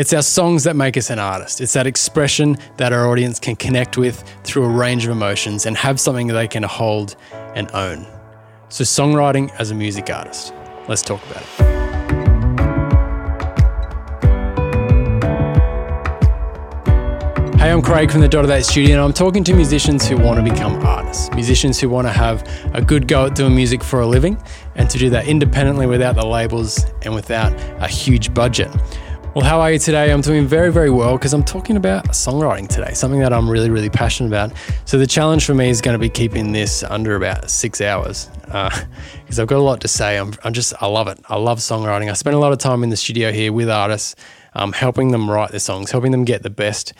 It's our songs that make us an artist. It's that expression that our audience can connect with through a range of emotions and have something they can hold and own. So, songwriting as a music artist. Let's talk about it. Hey, I'm Craig from the Dot of That Studio, and I'm talking to musicians who want to become artists, musicians who want to have a good go at doing music for a living, and to do that independently without the labels and without a huge budget. Well, how are you today? I'm doing very, very well because I'm talking about songwriting today, something that I'm really, really passionate about. So, the challenge for me is going to be keeping this under about six hours because uh, I've got a lot to say. I'm, I'm, just, I love it. I love songwriting. I spend a lot of time in the studio here with artists, um, helping them write their songs, helping them get the best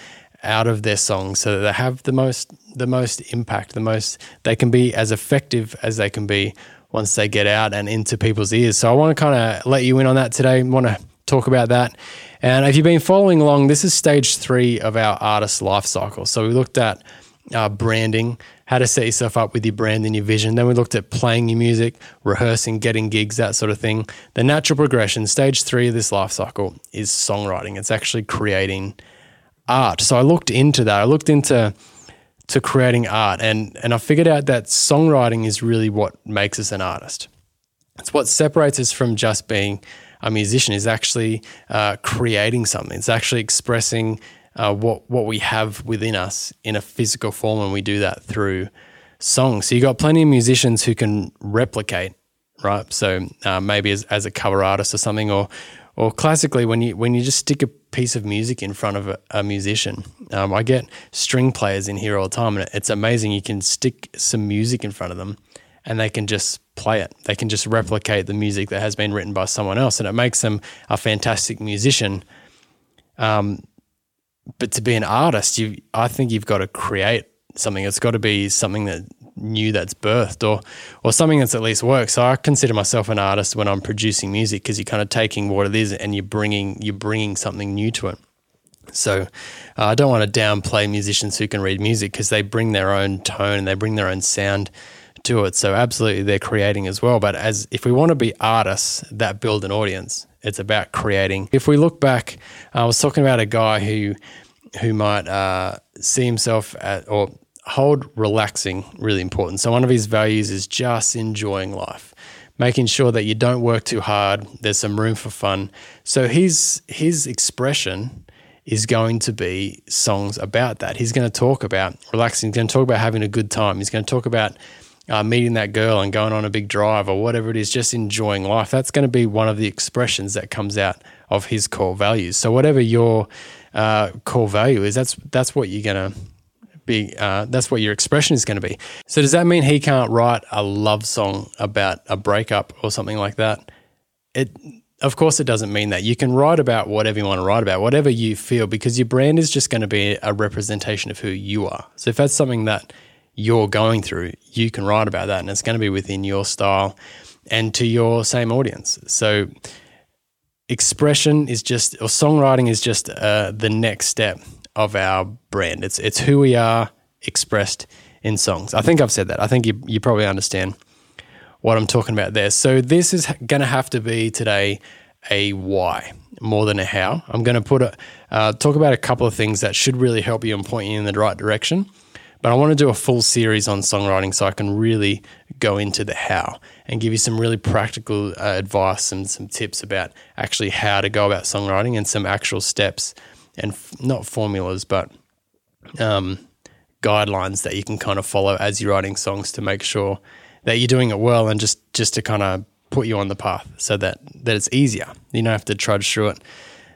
out of their songs so that they have the most, the most impact, the most, they can be as effective as they can be once they get out and into people's ears. So, I want to kind of let you in on that today. Want to talk about that. And if you've been following along, this is stage three of our artist life cycle. So we looked at uh, branding, how to set yourself up with your brand and your vision. Then we looked at playing your music, rehearsing, getting gigs, that sort of thing. The natural progression, stage three of this life cycle, is songwriting. It's actually creating art. So I looked into that. I looked into to creating art, and and I figured out that songwriting is really what makes us an artist. It's what separates us from just being a musician is actually uh, creating something. It's actually expressing uh, what what we have within us in a physical form, and we do that through songs. So you've got plenty of musicians who can replicate, right? So uh, maybe as, as a cover artist or something, or or classically when you when you just stick a piece of music in front of a, a musician. Um, I get string players in here all the time, and it's amazing. You can stick some music in front of them, and they can just play it. They can just replicate the music that has been written by someone else, and it makes them a fantastic musician. Um, but to be an artist, you, I think you've got to create something. It's got to be something that new that's birthed, or or something that's at least works. So I consider myself an artist when I'm producing music because you're kind of taking what it is and you're bringing you're bringing something new to it. So uh, I don't want to downplay musicians who can read music because they bring their own tone and they bring their own sound to it. So absolutely, they're creating as well. But as if we want to be artists that build an audience, it's about creating. If we look back, I was talking about a guy who who might uh, see himself at or hold relaxing really important. So one of his values is just enjoying life, making sure that you don't work too hard. There's some room for fun. So his his expression is going to be songs about that. He's going to talk about relaxing. He's going to talk about having a good time. He's going to talk about uh, meeting that girl and going on a big drive or whatever it is, just enjoying life. That's going to be one of the expressions that comes out of his core values. So whatever your uh, core value is, that's that's what you're going to be. Uh, that's what your expression is going to be. So does that mean he can't write a love song about a breakup or something like that? It of course, it doesn't mean that. You can write about whatever you want to write about, whatever you feel, because your brand is just going to be a representation of who you are. So if that's something that you're going through, you can write about that and it's going to be within your style and to your same audience. So, expression is just, or songwriting is just uh, the next step of our brand. It's, it's who we are expressed in songs. I think I've said that. I think you, you probably understand what I'm talking about there. So, this is going to have to be today a why more than a how. I'm going to put a, uh, talk about a couple of things that should really help you and point you in the right direction. But I want to do a full series on songwriting so I can really go into the how and give you some really practical uh, advice and some tips about actually how to go about songwriting and some actual steps and f- not formulas, but um, guidelines that you can kind of follow as you're writing songs to make sure that you're doing it well and just, just to kind of put you on the path so that, that it's easier. You don't have to trudge through it.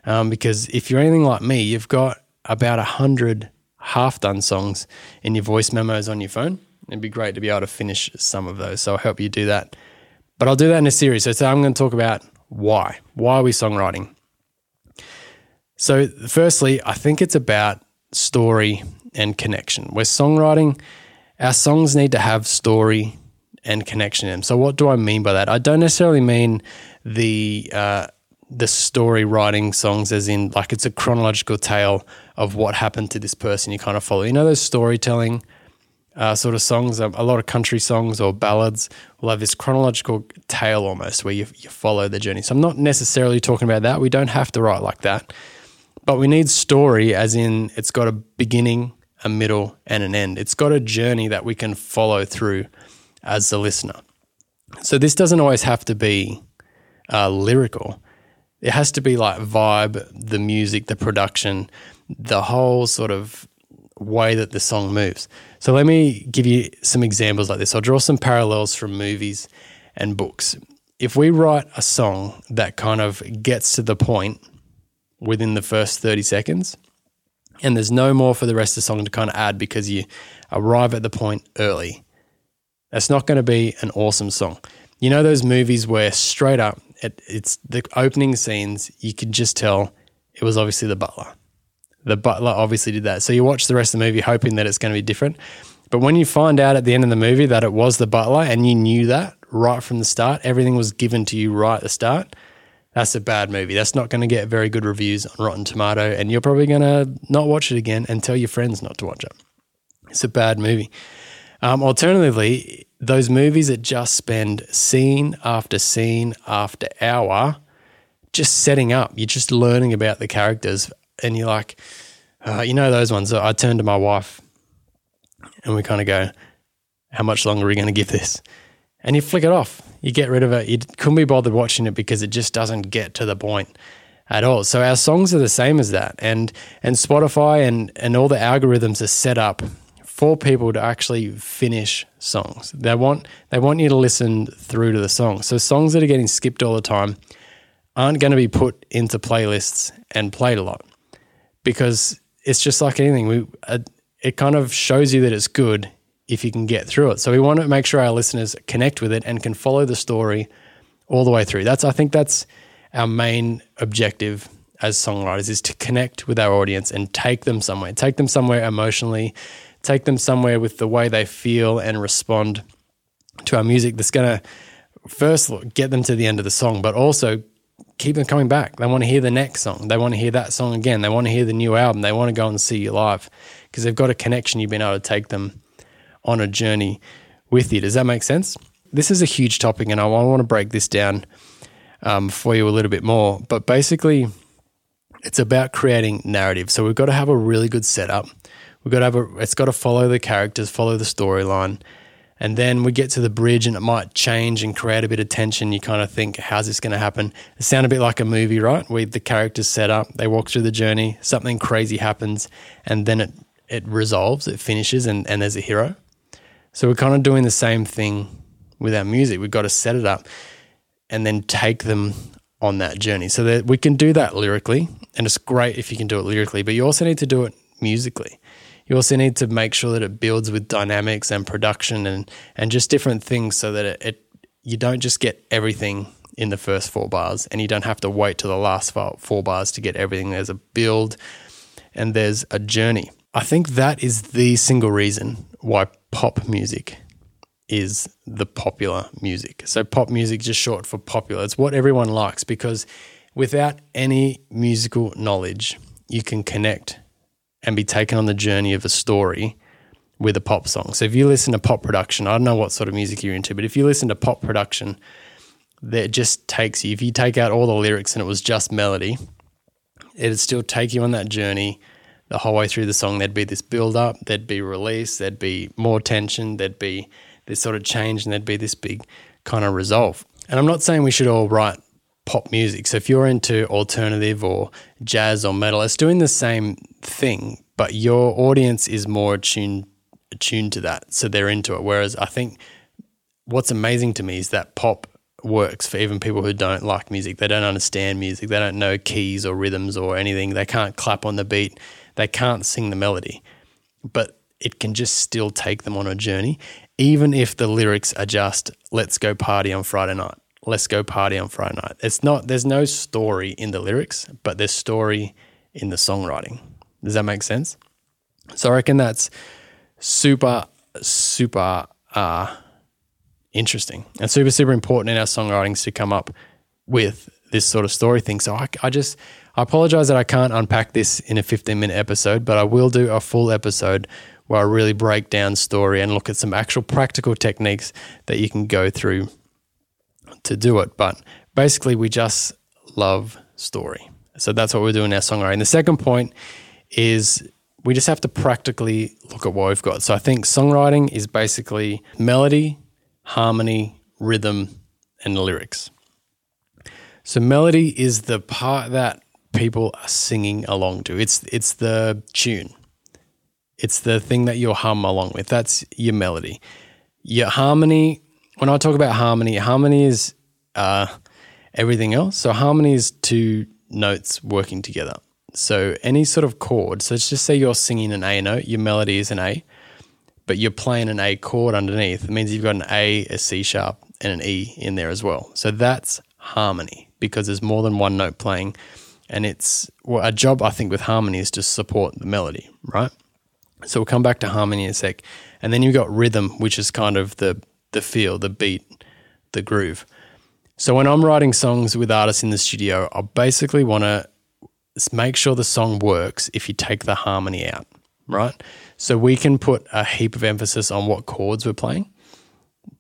Um, because if you're anything like me, you've got about a hundred half done songs in your voice memos on your phone. It'd be great to be able to finish some of those. So I'll help you do that. But I'll do that in a series. So today I'm going to talk about why. Why are we songwriting? So, firstly, I think it's about story and connection. We're songwriting, our songs need to have story and connection in them. So, what do I mean by that? I don't necessarily mean the uh, the story writing songs as in like it's a chronological tale of what happened to this person you kind of follow. You know those storytelling uh, sort of songs, a lot of country songs or ballads will have this chronological tale almost where you, you follow the journey. So I'm not necessarily talking about that. We don't have to write like that. But we need story, as in it's got a beginning, a middle, and an end. It's got a journey that we can follow through as the listener. So this doesn't always have to be uh, lyrical. It has to be like vibe, the music, the production, the whole sort of way that the song moves. So let me give you some examples like this. I'll draw some parallels from movies and books. If we write a song that kind of gets to the point within the first 30 seconds, and there's no more for the rest of the song to kind of add because you arrive at the point early, that's not going to be an awesome song. You know those movies where straight up, it, it's the opening scenes, you could just tell it was obviously the butler. The butler obviously did that. So you watch the rest of the movie hoping that it's going to be different. But when you find out at the end of the movie that it was the butler and you knew that right from the start, everything was given to you right at the start, that's a bad movie. That's not going to get very good reviews on Rotten Tomato, and you're probably going to not watch it again and tell your friends not to watch it. It's a bad movie. Um, alternatively, those movies that just spend scene after scene after hour just setting up, you're just learning about the characters, and you're like, uh, you know, those ones. I turn to my wife and we kind of go, how much longer are we going to give this? And you flick it off. You get rid of it. You couldn't be bothered watching it because it just doesn't get to the point at all. So our songs are the same as that. And and Spotify and, and all the algorithms are set up for people to actually finish songs. They want they want you to listen through to the song. So songs that are getting skipped all the time aren't going to be put into playlists and played a lot because it's just like anything. We uh, it kind of shows you that it's good if you can get through it. So we want to make sure our listeners connect with it and can follow the story all the way through. That's I think that's our main objective as songwriters is to connect with our audience and take them somewhere. Take them somewhere emotionally, take them somewhere with the way they feel and respond to our music that's going to first get them to the end of the song, but also keep them coming back. They want to hear the next song. They want to hear that song again. They want to hear the new album. They want to go and see you live because they've got a connection. You've been able to take them on a journey with you. Does that make sense? This is a huge topic, and I want to break this down um, for you a little bit more. But basically, it's about creating narrative. So we've got to have a really good setup. We've got to have a. It's got to follow the characters, follow the storyline and then we get to the bridge and it might change and create a bit of tension. You kind of think, how's this going to happen? It sounds a bit like a movie, right? Where the characters set up, they walk through the journey, something crazy happens, and then it, it resolves, it finishes, and, and there's a hero. So we're kind of doing the same thing with our music. We've got to set it up and then take them on that journey. So that we can do that lyrically, and it's great if you can do it lyrically, but you also need to do it musically you also need to make sure that it builds with dynamics and production and and just different things so that it, it you don't just get everything in the first four bars and you don't have to wait to the last four bars to get everything. There's a build and there's a journey. I think that is the single reason why pop music is the popular music. So pop music just short for popular. It's what everyone likes because without any musical knowledge you can connect and be taken on the journey of a story with a pop song. So if you listen to pop production, I don't know what sort of music you're into, but if you listen to pop production, that just takes you. If you take out all the lyrics and it was just melody, it'd still take you on that journey the whole way through the song. There'd be this build up, there'd be release, there'd be more tension, there'd be this sort of change, and there'd be this big kind of resolve. And I'm not saying we should all write pop music. So if you're into alternative or jazz or metal, it's doing the same thing, but your audience is more attuned attuned to that, so they're into it. Whereas I think what's amazing to me is that pop works for even people who don't like music. They don't understand music. They don't know keys or rhythms or anything. They can't clap on the beat. They can't sing the melody. But it can just still take them on a journey, even if the lyrics are just "Let's go party on Friday night." let's go party on Friday night. It's not there's no story in the lyrics, but there's story in the songwriting. Does that make sense? So I reckon that's super, super uh, interesting and super, super important in our songwritings to come up with this sort of story thing. So I, I just I apologize that I can't unpack this in a 15 minute episode, but I will do a full episode where I really break down story and look at some actual practical techniques that you can go through to do it. But basically, we just love story. So that's what we're doing in our songwriting. The second point is we just have to practically look at what we've got. So I think songwriting is basically melody, harmony, rhythm, and lyrics. So melody is the part that people are singing along to. It's it's the tune. It's the thing that you'll hum along with. That's your melody. Your harmony. When I talk about harmony, harmony is uh, everything else. So harmony is two notes working together. So any sort of chord. So let's just say you're singing an A note. Your melody is an A, but you're playing an A chord underneath. It means you've got an A, a C sharp, and an E in there as well. So that's harmony because there's more than one note playing. And it's well, a job, I think, with harmony is to support the melody, right? So we'll come back to harmony in a sec. And then you've got rhythm, which is kind of the the feel, the beat, the groove. So when I'm writing songs with artists in the studio, I basically want to make sure the song works if you take the harmony out, right? So we can put a heap of emphasis on what chords we're playing.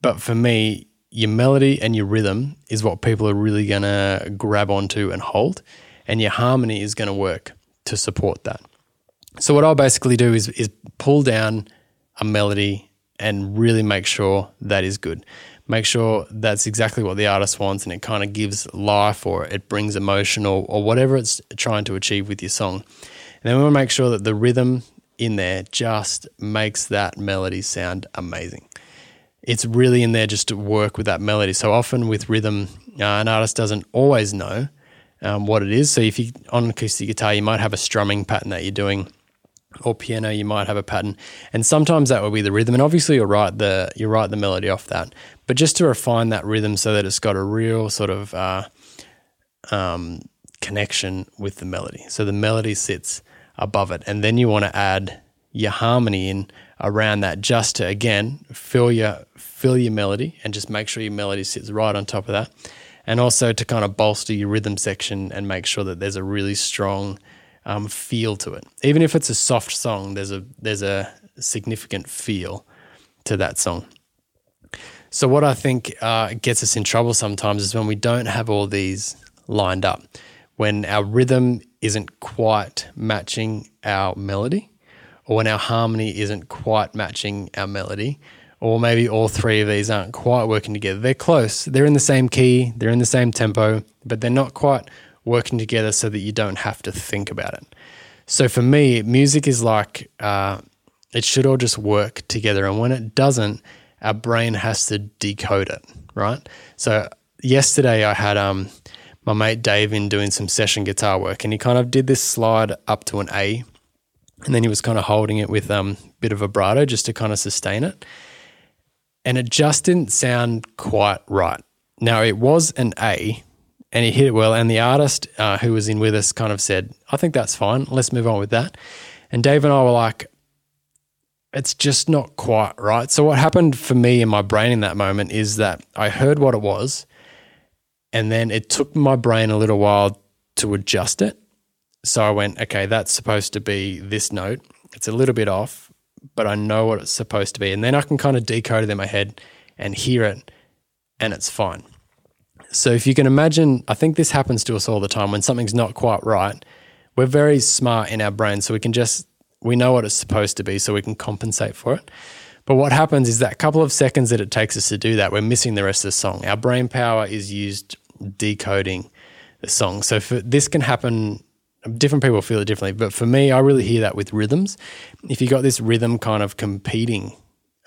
But for me, your melody and your rhythm is what people are really going to grab onto and hold, and your harmony is going to work to support that. So what I'll basically do is is pull down a melody and really make sure that is good. Make sure that's exactly what the artist wants and it kind of gives life or it brings emotion or, or whatever it's trying to achieve with your song. And then we want to make sure that the rhythm in there just makes that melody sound amazing it's really in there just to work with that melody. So often with rhythm, uh, an artist doesn't always know um, what it is. So if you on acoustic guitar, you might have a strumming pattern that you're doing, or piano, you might have a pattern, and sometimes that will be the rhythm. And obviously, you'll write the you write the melody off that. But just to refine that rhythm so that it's got a real sort of uh, um, connection with the melody. So the melody sits above it, and then you want to add your harmony in around that just to again fill your fill your melody and just make sure your melody sits right on top of that and also to kind of bolster your rhythm section and make sure that there's a really strong um, feel to it. Even if it's a soft song there's a there's a significant feel to that song. So what i think uh, gets us in trouble sometimes is when we don't have all these lined up when our rhythm isn't quite matching our melody or when our harmony isn't quite matching our melody, or maybe all three of these aren't quite working together. They're close, they're in the same key, they're in the same tempo, but they're not quite working together so that you don't have to think about it. So for me, music is like uh, it should all just work together. And when it doesn't, our brain has to decode it, right? So yesterday I had um, my mate Dave in doing some session guitar work, and he kind of did this slide up to an A and then he was kind of holding it with um, a bit of vibrato just to kind of sustain it. And it just didn't sound quite right. Now, it was an A and he hit it well. And the artist uh, who was in with us kind of said, I think that's fine. Let's move on with that. And Dave and I were like, it's just not quite right. So, what happened for me in my brain in that moment is that I heard what it was. And then it took my brain a little while to adjust it. So I went, okay, that's supposed to be this note. It's a little bit off, but I know what it's supposed to be. And then I can kind of decode it in my head and hear it, and it's fine. So if you can imagine, I think this happens to us all the time when something's not quite right. We're very smart in our brain, so we can just, we know what it's supposed to be, so we can compensate for it. But what happens is that couple of seconds that it takes us to do that, we're missing the rest of the song. Our brain power is used decoding the song. So for, this can happen different people feel it differently, but for me, I really hear that with rhythms. If you got this rhythm kind of competing,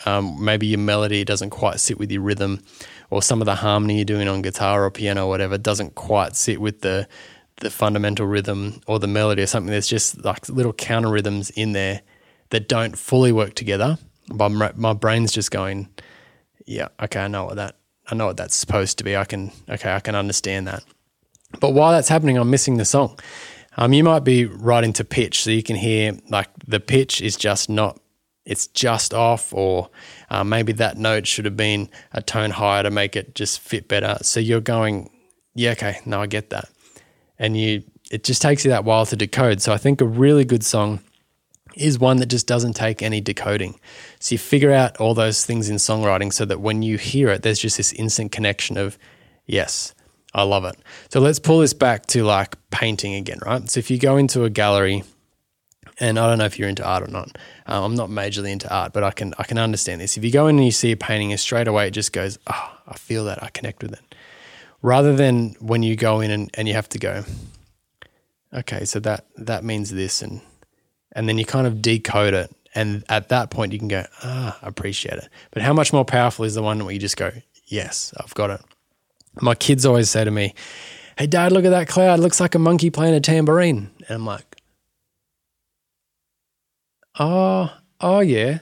um, maybe your melody doesn't quite sit with your rhythm, or some of the harmony you're doing on guitar or piano or whatever doesn't quite sit with the the fundamental rhythm or the melody or something. There's just like little counter rhythms in there that don't fully work together. But my, brain's just going, yeah, okay, I know what that I know what that's supposed to be. I can okay, I can understand that. But while that's happening, I'm missing the song. Um, you might be writing to pitch, so you can hear like the pitch is just not, it's just off, or uh, maybe that note should have been a tone higher to make it just fit better. So you're going, yeah, okay, no, I get that, and you, it just takes you that while to decode. So I think a really good song is one that just doesn't take any decoding. So you figure out all those things in songwriting so that when you hear it, there's just this instant connection of, yes, I love it. So let's pull this back to like painting again, right? So if you go into a gallery, and I don't know if you're into art or not. Um, I'm not majorly into art, but I can I can understand this. If you go in and you see a painting, and straight away it just goes, oh, I feel that, I connect with it. Rather than when you go in and, and you have to go, okay, so that that means this, and and then you kind of decode it, and at that point you can go, ah, I appreciate it. But how much more powerful is the one where you just go, yes, I've got it. My kids always say to me, "Hey, Dad, look at that cloud. It looks like a monkey playing a tambourine." And I'm like, "Oh, oh yeah,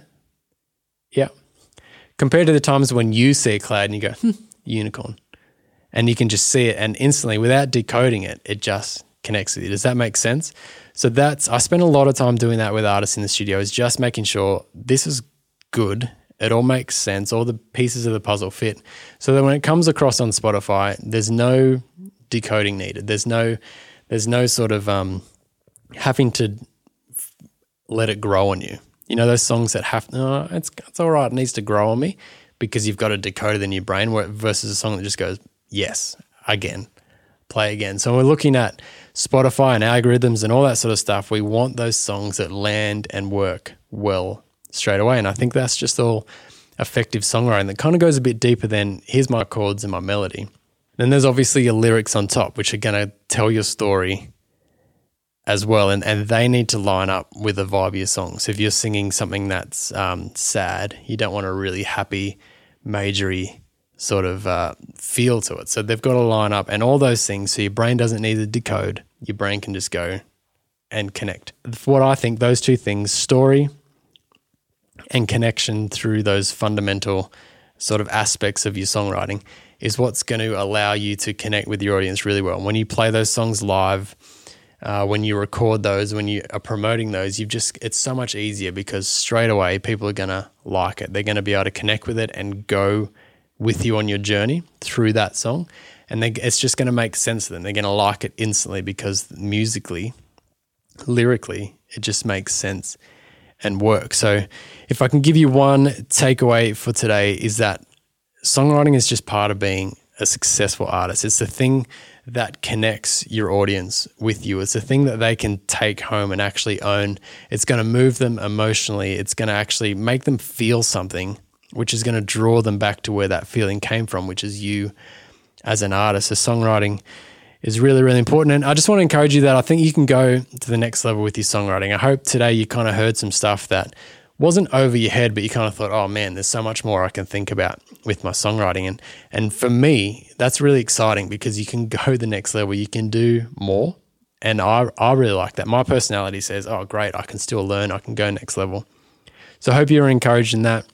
yeah." Compared to the times when you see a cloud and you go, hmm, "Unicorn," and you can just see it, and instantly, without decoding it, it just connects with you. Does that make sense? So that's I spend a lot of time doing that with artists in the studio. Is just making sure this is good it all makes sense. All the pieces of the puzzle fit. So that when it comes across on Spotify, there's no decoding needed. There's no there's no sort of um, having to let it grow on you. You know those songs that have no, it's it's all right. It needs to grow on me because you've got to decode it in your brain. Versus a song that just goes yes again, play again. So we're looking at Spotify and algorithms and all that sort of stuff. We want those songs that land and work well straight away. And I think that's just all effective songwriting that kind of goes a bit deeper than here's my chords and my melody. Then there's obviously your lyrics on top, which are going to tell your story as well. And, and they need to line up with the vibe of your song. So if you're singing something that's um, sad, you don't want a really happy, majory sort of uh, feel to it. So they've got to line up and all those things. So your brain doesn't need to decode. Your brain can just go and connect. What I think those two things, story and connection through those fundamental sort of aspects of your songwriting is what's going to allow you to connect with your audience really well. When you play those songs live, uh, when you record those, when you are promoting those, you've just it's so much easier because straight away people are going to like it. They're going to be able to connect with it and go with you on your journey through that song, and they, it's just going to make sense to them. They're going to like it instantly because musically, lyrically, it just makes sense and work. So, if I can give you one takeaway for today, is that songwriting is just part of being a successful artist. It's the thing that connects your audience with you. It's the thing that they can take home and actually own. It's going to move them emotionally. It's going to actually make them feel something, which is going to draw them back to where that feeling came from, which is you as an artist. So, songwriting is really, really important. And I just want to encourage you that I think you can go to the next level with your songwriting. I hope today you kind of heard some stuff that wasn't over your head, but you kind of thought, oh man, there's so much more I can think about with my songwriting. And and for me, that's really exciting because you can go the next level. You can do more. And I I really like that. My personality says, oh great, I can still learn, I can go next level. So I hope you're encouraged in that.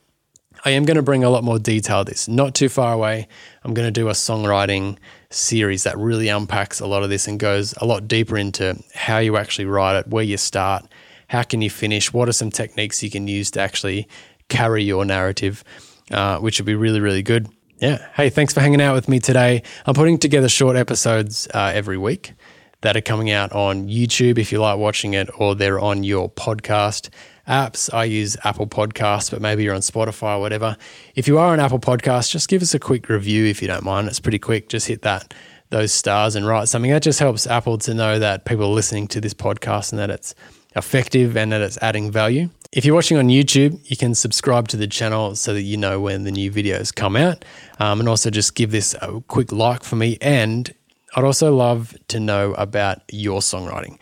I am going to bring a lot more detail this. Not too far away. I'm going to do a songwriting series that really unpacks a lot of this and goes a lot deeper into how you actually write it, where you start, how can you finish, what are some techniques you can use to actually carry your narrative, uh, which would be really, really good. Yeah. Hey, thanks for hanging out with me today. I'm putting together short episodes uh, every week that are coming out on YouTube if you like watching it, or they're on your podcast apps. I use Apple Podcasts, but maybe you're on Spotify or whatever. If you are on Apple Podcasts, just give us a quick review if you don't mind. It's pretty quick. Just hit that those stars and write something. That just helps Apple to know that people are listening to this podcast and that it's effective and that it's adding value. If you're watching on YouTube, you can subscribe to the channel so that you know when the new videos come out. Um, and also just give this a quick like for me. And I'd also love to know about your songwriting.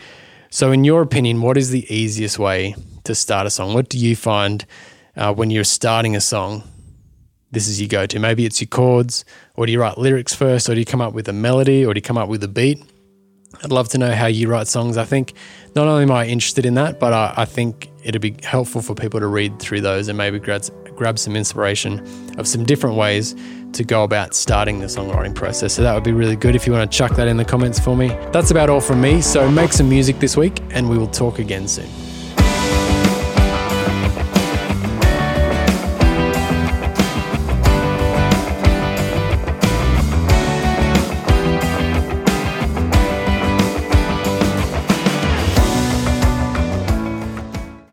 So, in your opinion, what is the easiest way to start a song? What do you find uh, when you're starting a song? This is your go to. Maybe it's your chords, or do you write lyrics first, or do you come up with a melody, or do you come up with a beat? I'd love to know how you write songs. I think not only am I interested in that, but I, I think it'd be helpful for people to read through those and maybe grab, grab some inspiration of some different ways to go about starting the songwriting process. So that would be really good if you want to chuck that in the comments for me. That's about all from me. So make some music this week, and we will talk again soon.